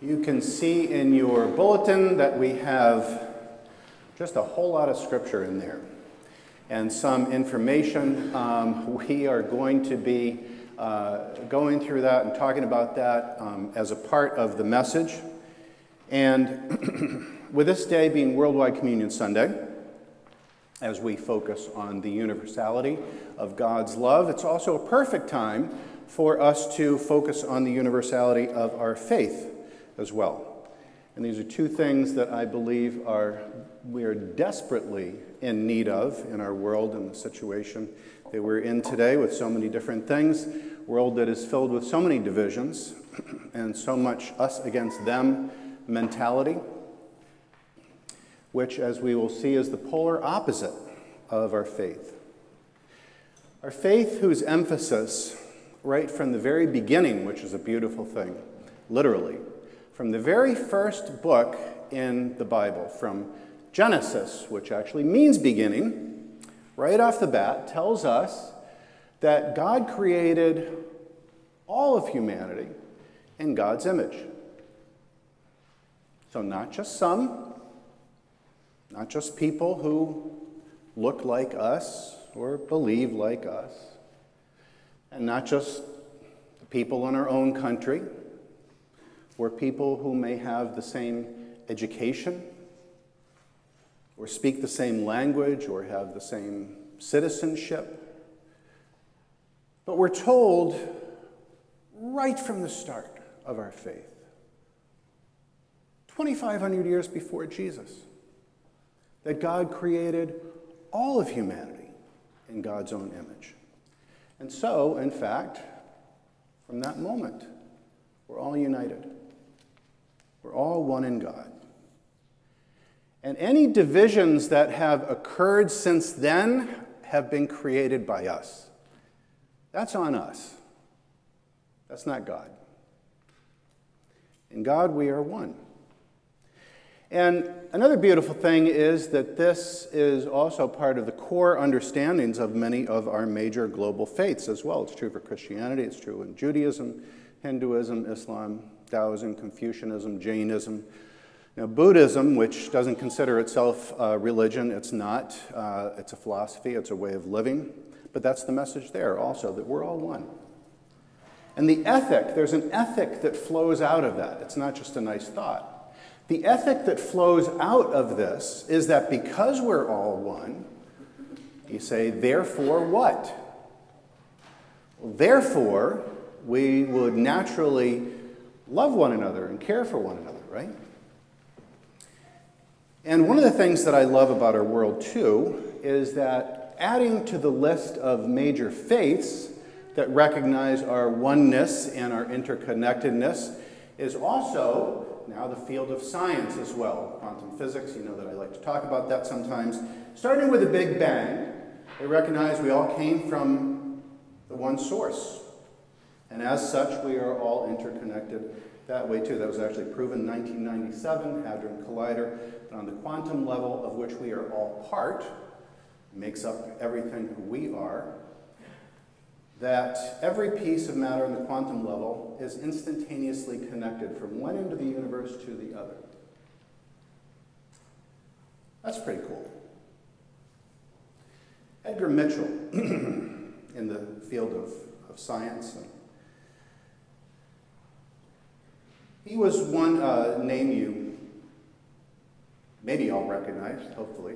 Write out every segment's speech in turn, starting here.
You can see in your bulletin that we have just a whole lot of scripture in there and some information. Um, we are going to be uh, going through that and talking about that um, as a part of the message. And with this day being Worldwide Communion Sunday, as we focus on the universality of God's love, it's also a perfect time for us to focus on the universality of our faith as well. And these are two things that I believe are we are desperately in need of in our world and the situation that we're in today with so many different things, world that is filled with so many divisions and so much us against them mentality, which as we will see is the polar opposite of our faith. Our faith whose emphasis right from the very beginning, which is a beautiful thing, literally, from the very first book in the Bible, from Genesis, which actually means beginning, right off the bat tells us that God created all of humanity in God's image. So, not just some, not just people who look like us or believe like us, and not just the people in our own country or people who may have the same education or speak the same language or have the same citizenship. But we're told right from the start of our faith, 2,500 years before Jesus, that God created all of humanity in God's own image. And so, in fact, from that moment, we're all united. We're all one in God. And any divisions that have occurred since then have been created by us. That's on us. That's not God. In God, we are one. And another beautiful thing is that this is also part of the core understandings of many of our major global faiths as well. It's true for Christianity, it's true in Judaism, Hinduism, Islam, Taoism, Confucianism, Jainism. Now, Buddhism, which doesn't consider itself a religion, it's not. Uh, it's a philosophy, it's a way of living. But that's the message there also, that we're all one. And the ethic, there's an ethic that flows out of that. It's not just a nice thought. The ethic that flows out of this is that because we're all one, you say, therefore what? Therefore, we would naturally love one another and care for one another, right? And one of the things that I love about our world, too, is that adding to the list of major faiths that recognize our oneness and our interconnectedness is also now the field of science as well. Quantum physics, you know that I like to talk about that sometimes. Starting with the Big Bang, they recognize we all came from the one source. And as such, we are all interconnected that way too. That was actually proven in 1997, Hadron Collider. But on the quantum level, of which we are all part, makes up everything who we are, that every piece of matter in the quantum level is instantaneously connected from one end of the universe to the other. That's pretty cool. Edgar Mitchell, in the field of, of science, he was one uh, name you maybe all recognize, hopefully,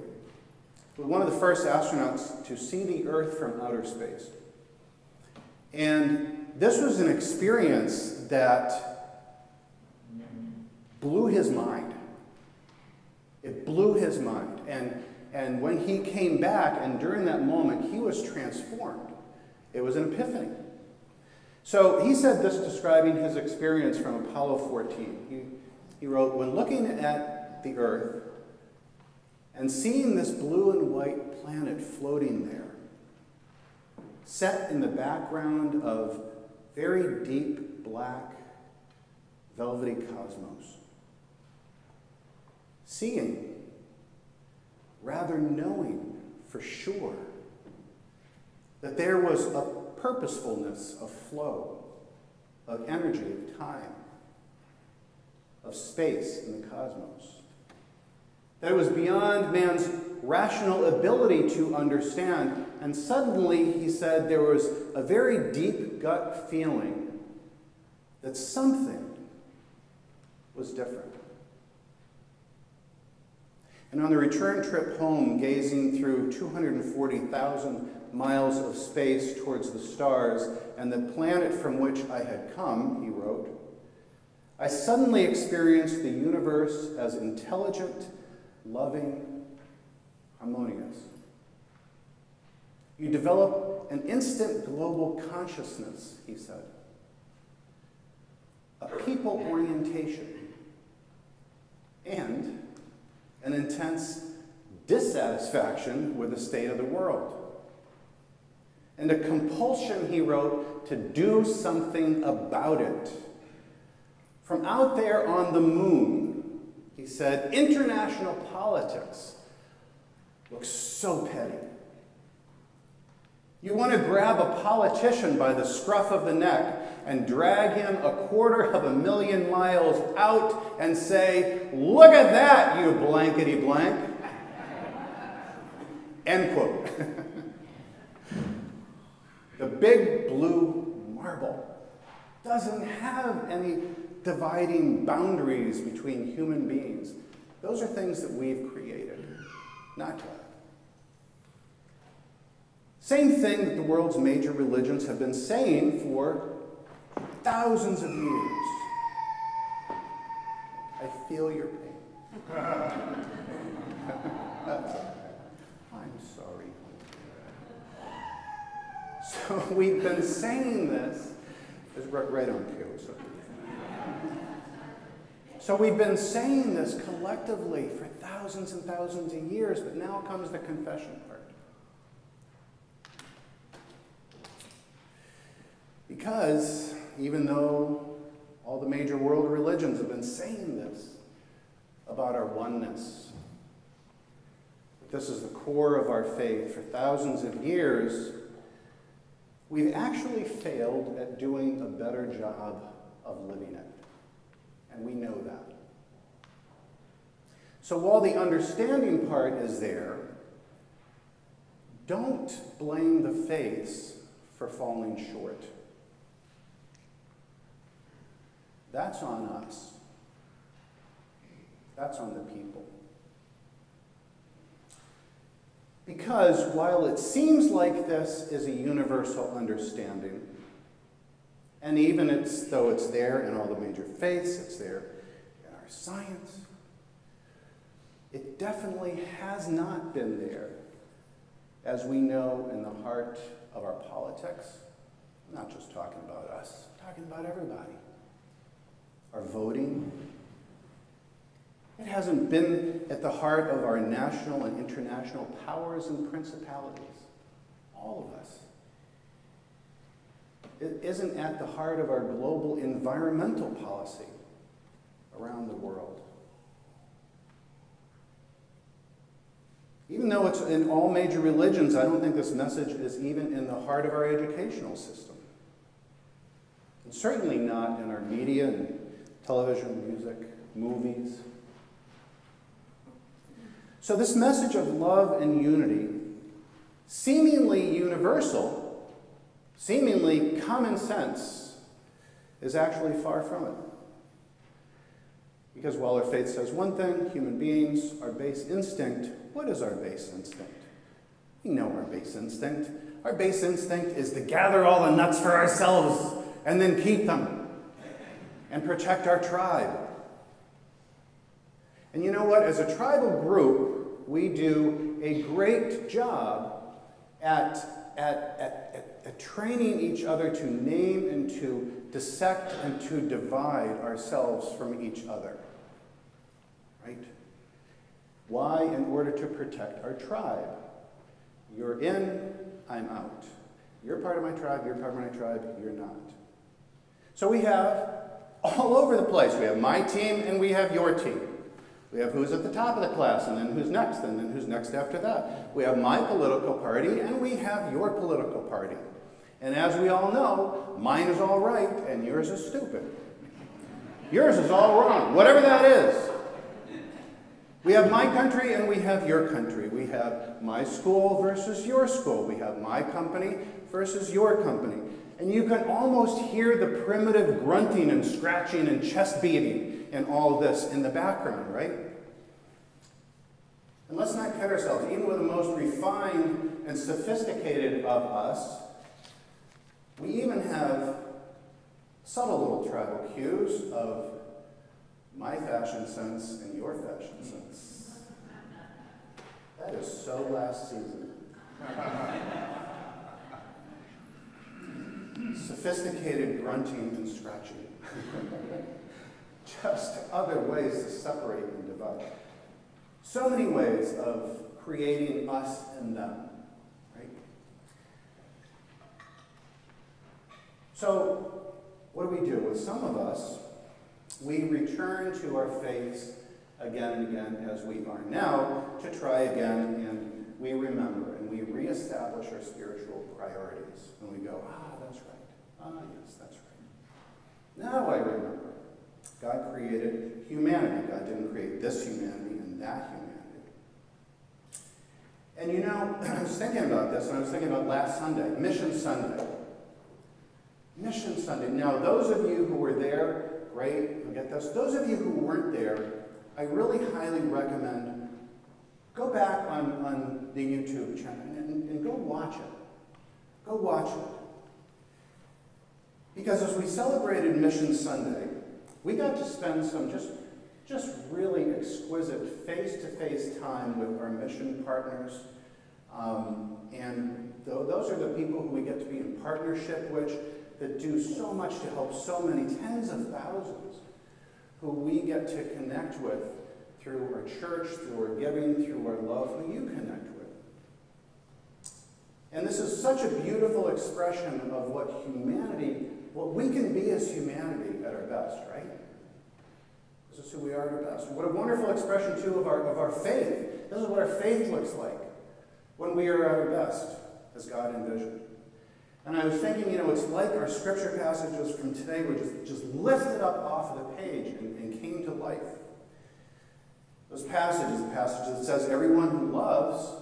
was one of the first astronauts to see the Earth from outer space. And this was an experience that blew his mind. It blew his mind. And, and when he came back, and during that moment, he was transformed. It was an epiphany. So he said this describing his experience from Apollo 14. He, he wrote, When looking at the Earth and seeing this blue and white planet floating there, set in the background of very deep black velvety cosmos. Seeing, rather knowing for sure that there was a purposefulness of flow, of energy, of time. of space in the cosmos. That it was beyond man's rational ability to understand. And suddenly, he said, there was a very deep gut feeling that something was different. And on the return trip home, gazing through 240,000 miles of space towards the stars and the planet from which I had come, he wrote, I suddenly experienced the universe as intelligent, loving, harmonious. You develop an instant global consciousness, he said, a people orientation, and an intense dissatisfaction with the state of the world. And a compulsion, he wrote, to do something about it. From out there on the moon, he said, international politics looks so petty. You want to grab a politician by the scruff of the neck and drag him a quarter of a million miles out and say, Look at that, you blankety blank. End quote. the big blue marble doesn't have any dividing boundaries between human beings. Those are things that we've created, not God. Same thing that the world's major religions have been saying for thousands of years. I feel your pain. I'm sorry. So we've been saying this. It's right on cue. So. so we've been saying this collectively for thousands and thousands of years, but now comes the confession part. Because even though all the major world religions have been saying this about our oneness, this is the core of our faith for thousands of years, we've actually failed at doing a better job of living it. And we know that. So while the understanding part is there, don't blame the faiths for falling short. That's on us. That's on the people. Because while it seems like this is a universal understanding, and even it's, though it's there in all the major faiths, it's there in our science, it definitely has not been there, as we know, in the heart of our politics. I'm not just talking about us, I'm talking about everybody our voting. It hasn't been at the heart of our national and international powers and principalities. All of us. It isn't at the heart of our global environmental policy around the world. Even though it's in all major religions, I don't think this message is even in the heart of our educational system. And certainly not in our media and television, music, movies. So, this message of love and unity, seemingly universal, seemingly common sense, is actually far from it. Because while our faith says one thing, human beings, our base instinct, what is our base instinct? We know our base instinct. Our base instinct is to gather all the nuts for ourselves and then keep them and protect our tribe. And you know what? As a tribal group, we do a great job at, at, at, at, training each other to name and to dissect and to divide ourselves from each other. Right? Why? In order to protect our tribe. You're in, I'm out. You're part of my tribe, you're part of my tribe, you're not. So we have all over the place. We have my team and we have your team. We have who's at the top of the class and then who's next and then who's next after that. We have my political party and we have your political party. And as we all know, mine is all right and yours is stupid. Yours is all wrong, whatever that is. We have my country and we have your country. We have my school versus your school. We have my company versus your company. And you can almost hear the primitive grunting and scratching and chest beating and all this in the background, right? And let's not kid ourselves, even with the most refined and sophisticated of us, we even have subtle little tribal cues of my fashion sense and your fashion sense. That is so last season. Sophisticated grunting and scratching. Just other ways to separate and divide. So many ways of creating us and them, right? So, what do we do? With some of us, we return to our faiths again and again as we are now to try again and we remember reestablish our spiritual priorities. And we go, ah, that's right. Ah, yes, that's right. Now I remember. God created humanity. God didn't create this humanity and that humanity. And you know, I was thinking about this, and I was thinking about last Sunday, Mission Sunday. Mission Sunday. Now, those of you who were there, great, get this. Those of you who weren't there, I really highly recommend go back on, on the YouTube channel and, go watch it. Go watch it. Because as we celebrated Mission Sunday, we got to spend some just, just really exquisite face-to-face time with our mission partners. Um, and th those are the people who we get to be in partnership with that do so much to help so many tens of thousands who we get to connect with through our church, through our giving, through our love, who you connect with. And this is such a beautiful expression of what humanity, what we can be as humanity at our best, right? This is who we are at our best. What a wonderful expression, too, of our, of our faith. This is what our faith looks like when we are at our best, as God envisioned. And I was thinking, you know, it's like our scripture passages from today were just, just lifted up off of the page and, and came to life. Those passages, the passage that says, everyone who loves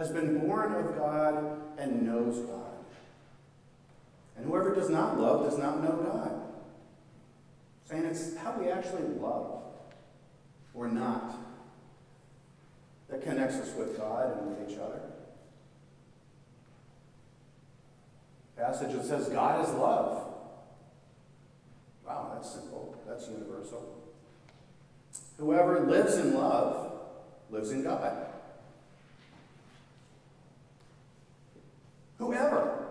has been born of God and knows God. And whoever does not love does not know God. Saying it's how we actually love or not that connects us with God and with each other. Passage that says God is love. Wow, that's simple. That's universal. Whoever lives in love lives in God. Whoever.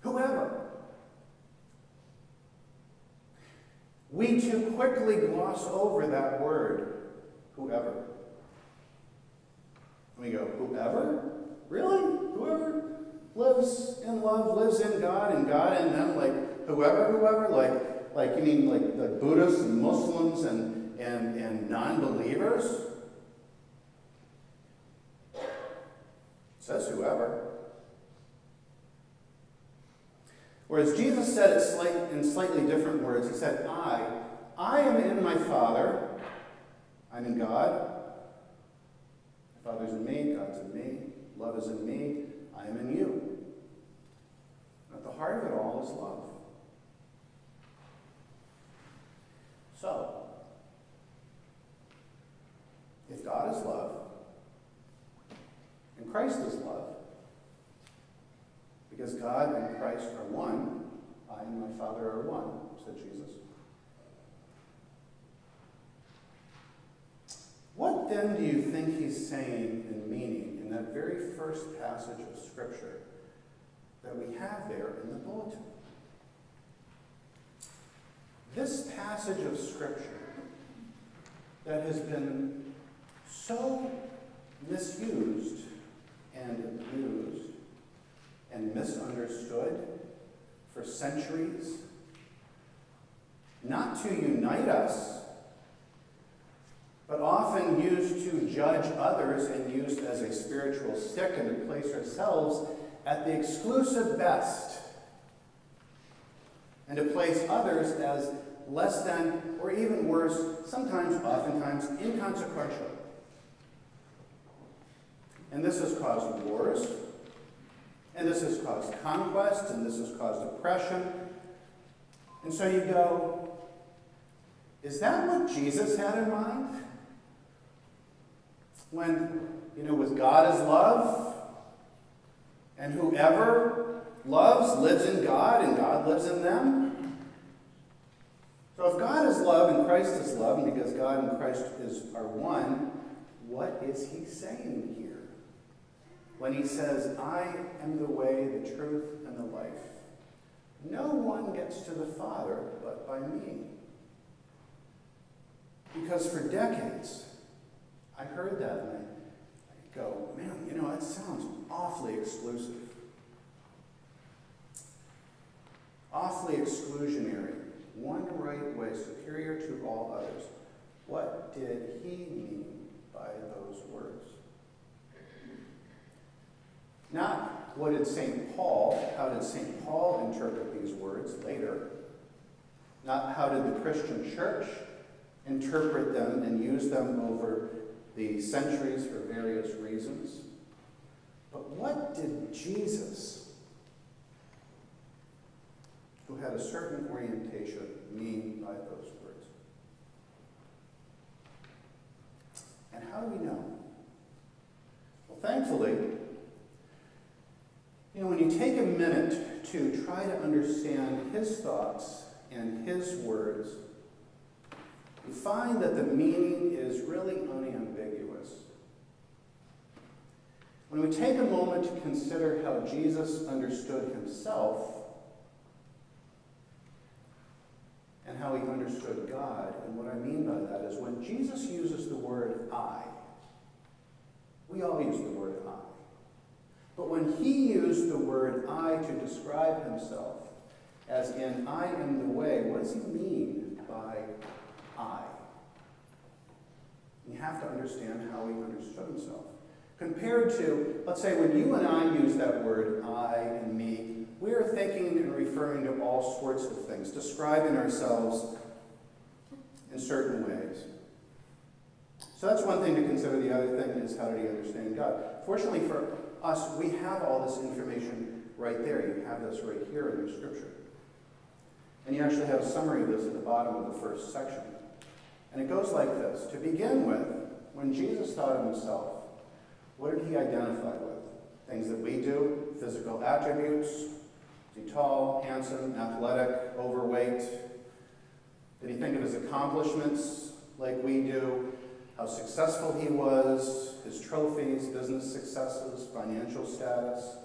Whoever. We too quickly gloss over that word, whoever. And we go, whoever? Really? Whoever lives in love lives in God and God in them? Like, whoever, whoever? Like, like, you mean like the Buddhists and Muslims and, and, and non-believers? It says whoever. Whereas Jesus said it slight, in slightly different words. He said, I, I am in my Father. I'm in God. My Father's in me. God's in me. Love is in me. I am in you. At the heart of it all is love. So, if God is love, and Christ is love, because God and Christ are one, I and my Father are one, said Jesus. What then do you think he's saying and meaning in that very first passage of Scripture that we have there in the bulletin? This passage of Scripture that has been so misused and abused and misunderstood for centuries, not to unite us, but often used to judge others and used as a spiritual stick and to place ourselves at the exclusive best and to place others as less than, or even worse, sometimes, oftentimes, inconsequential. And this has caused wars, caused conquest, and this has caused oppression. And so you go, is that what Jesus had in mind? When, you know, with God is love, and whoever loves lives in God, and God lives in them. So if God is love and Christ is love, and because God and Christ is, are one, what is he saying here? When he says, I am the way, the truth, and the life. No one gets to the Father but by me. Because for decades, I heard that and I go, man, you know, that sounds awfully exclusive. Awfully exclusionary. One right way, superior to all others. What did he mean by those words? Not what did St. Paul, how did St. Paul interpret these words later? Not how did the Christian church interpret them and use them over the centuries for various reasons. But what did Jesus, who had a certain orientation, mean by those words? And how do we know? Well, thankfully, you know, when you take a minute to try to understand his thoughts and his words, you find that the meaning is really unambiguous. When we take a moment to consider how Jesus understood himself and how he understood God, and what I mean by that is when Jesus uses the word I, we all use the word I. But when he used the word I to describe himself, as in I am the way, what does he mean by I. You have to understand how he understood himself. Compared to, let's say, when you and I use that word I and me, we are thinking and referring to all sorts of things, describing ourselves in certain ways. So that's one thing to consider. The other thing is how did he understand God? Fortunately for us, we have all this information right there. You have this right here in your scripture. And you actually have a summary of this at the bottom of the first section. And it goes like this. To begin with, when Jesus thought of himself, what did he identify with? Things that we do, physical attributes. Is he tall, handsome, athletic, overweight? Did he think of his accomplishments like we do? How successful he was, his trophies, business successes, financial status?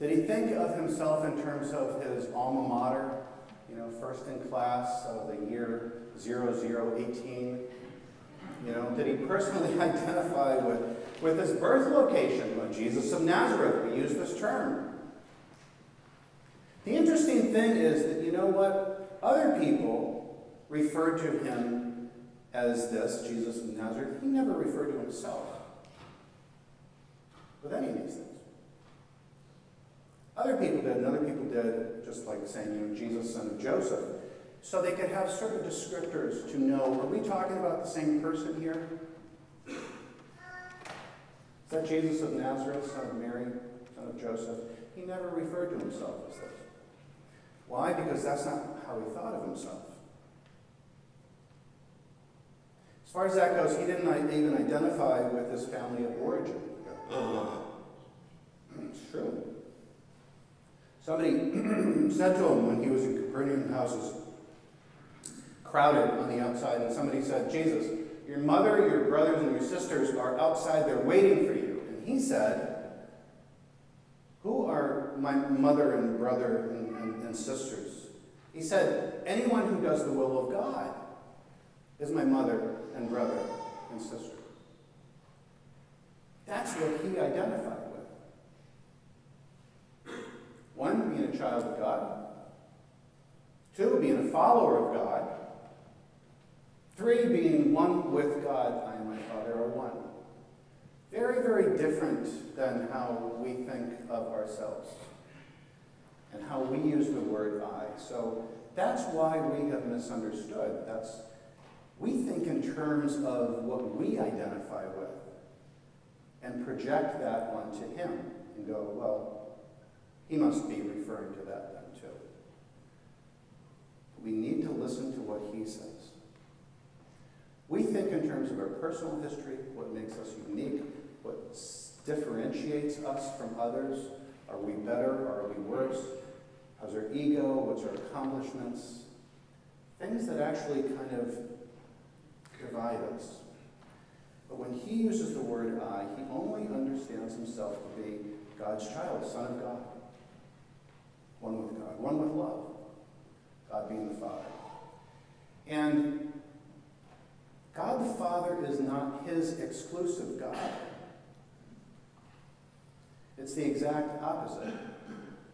Did he think of himself in terms of his alma mater, you know, first in class of the year 0018? You know, did he personally identify with, with his birth location? Well, Jesus of Nazareth, we use this term. The interesting thing is that, you know what? Other people referred to him as this, Jesus of Nazareth. He never referred to himself with any of these things. Other people did, and other people did, just like saying, you know, Jesus, son of Joseph. So they could have certain descriptors to know, are we talking about the same person here? Is that Jesus of Nazareth, son of Mary, son of Joseph? He never referred to himself as this. Why? Because that's not how he thought of himself. As far as that goes, he didn't even identify with his family of origin. Uh-huh. It's true. Somebody said to him when he was in Capernaum houses, crowded on the outside, and somebody said, Jesus, your mother, your brothers, and your sisters are outside, they're waiting for you. And he said, Who are my mother and brother and, and, and sisters? He said, Anyone who does the will of God is my mother and brother and sister. That's what he identified. With. One, being a child of God. Two, being a follower of God. Three, being one with God. I and my Father are one. Very, very different than how we think of ourselves. and how we use the word I. So that's why we have misunderstood. That's we think in terms of what we identify with and project that onto him and go, well, he must be referring to that then too. We need to listen to what he says. We think in terms of our personal history, what makes us unique, what differentiates us from others. Are we better are we worse? How's our ego? What's our accomplishments? Things that actually kind of divide us. But when he uses the word I, he only understands himself to be God's child, Son of God. One with God, one with love. God being the Father. And God the Father is not his exclusive God. It's the exact opposite.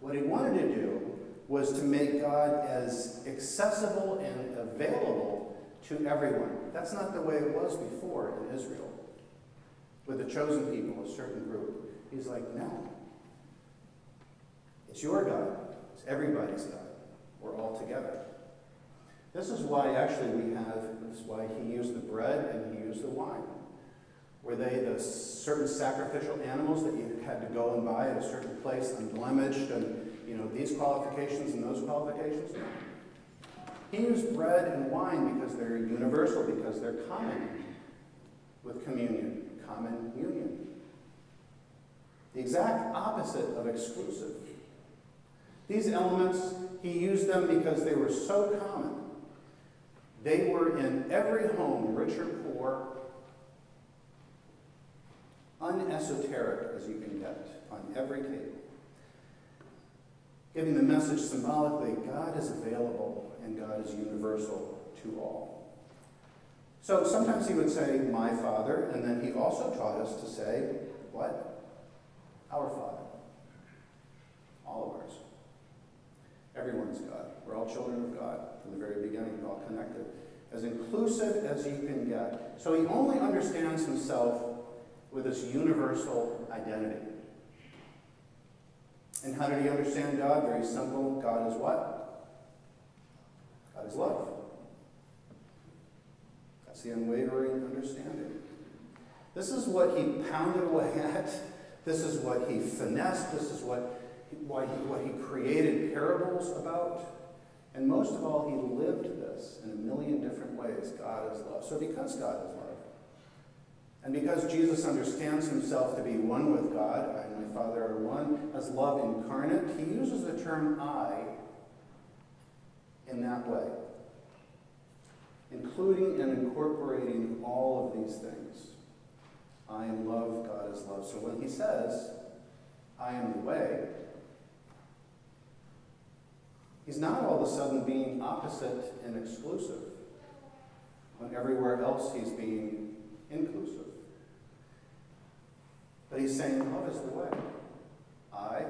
What he wanted to do was to make God as accessible and available to everyone. That's not the way it was before in Israel. With the chosen people, a certain group. He's like, no. It's your God. It's everybody's God. We're all together. This is why actually we have, this is why he used the bread and he used the wine. Were they the certain sacrificial animals that you had to go and buy at a certain place, unblemished, and you know these qualifications and those qualifications? He used bread and wine because they're universal, because they're common with communion, common union. The exact opposite of exclusive. These elements, he used them because they were so common. They were in every home, rich or poor, unesoteric as you can get on every table. Giving the message symbolically God is available and God is universal to all. So sometimes he would say, My Father, and then he also taught us to say, What? Our Father. All of ours. Everyone's God. We're all children of God from the very beginning, we're all connected. As inclusive as you can get. So he only understands himself with this universal identity. And how did he understand God? Very simple. God is what? Is love. That's the unwavering understanding. This is what he pounded away at. This is what he finessed. This is what, why he, what he created parables about. And most of all, he lived this in a million different ways. God is love. So because God is love, and because Jesus understands himself to be one with God, I and my Father are one, as love incarnate, he uses the term I in that way, including and incorporating all of these things. I am love, God is love. So when he says, I am the way, he's not all of a sudden being opposite and exclusive when everywhere else he's being inclusive. But he's saying love is the way. I,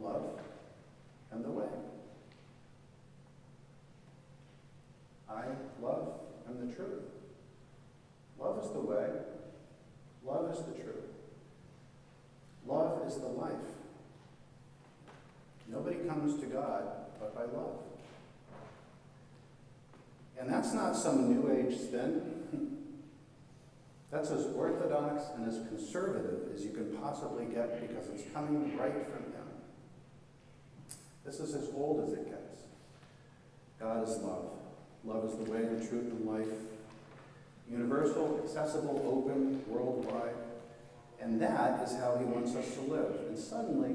love, am the way. I, love, am the truth. Love is the way. Love is the truth. Love is the life. Nobody comes to God but by love. And that's not some New Age spin. That's as orthodox and as conservative as you can possibly get because it's coming right from him. This is as old as it gets. God is love. Love is the way, the truth, and life. Universal, accessible, open, worldwide. And that is how he wants us to live. And suddenly,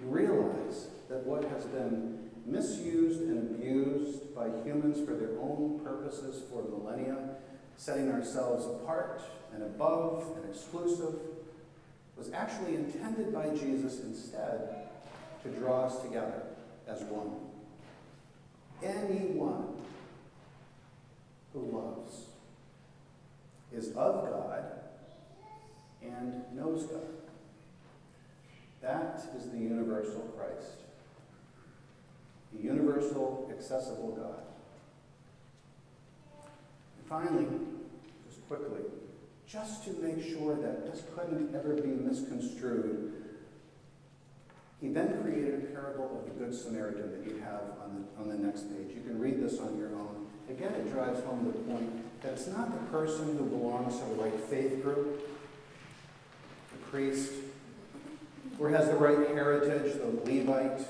you realize that what has been misused and abused by humans for their own purposes for millennia setting ourselves apart and above and exclusive, was actually intended by Jesus instead to draw us together as one. Anyone who loves is of God and knows God. That is the universal Christ, the universal, accessible God. And Finally, just quickly, just to make sure that this couldn't ever be misconstrued, He then created a parable of the Good Samaritan that you have on the, on the next page. You can read this on your own. Again, it drives home the point that it's not the person who belongs to the right faith group, the priest, or has the right heritage, the Levite,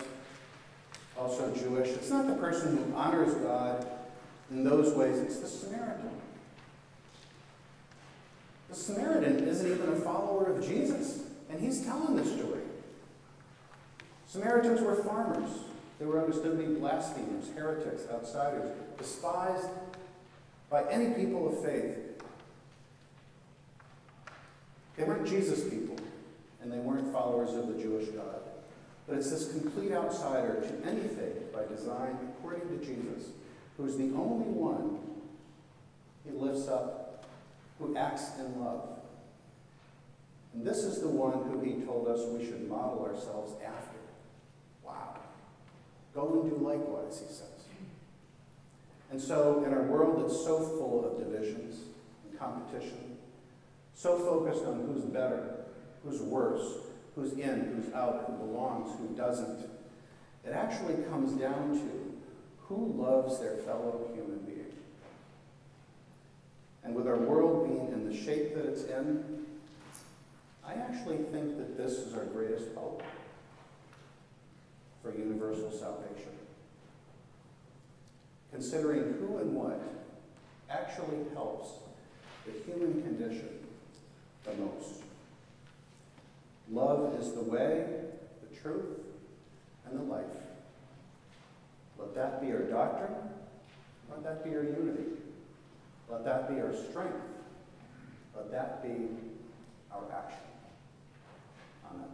also Jewish. It's not the person who honors God in those ways, it's the Samaritan. The Samaritan isn't even a follower of Jesus, and he's telling this story. Samaritans were farmers. They were understood to be blasphemers, heretics, outsiders, despised by any people of faith. They weren't Jesus people, and they weren't followers of the Jewish God. But it's this complete outsider to any faith by design, according to Jesus, who's the only one he lifts up, who acts in love. And this is the one who he told us we should model ourselves after. Go and do likewise, he says. And so, in our world that's so full of divisions and competition, so focused on who's better, who's worse, who's in, who's out, who belongs, who doesn't, it actually comes down to who loves their fellow human being. And with our world being in the shape that it's in, I actually think that this is our greatest hope for universal salvation. Considering who and what actually helps the human condition the most. Love is the way, the truth, and the life. Let that be our doctrine. Let that be our unity. Let that be our strength. Let that be our action. Amen.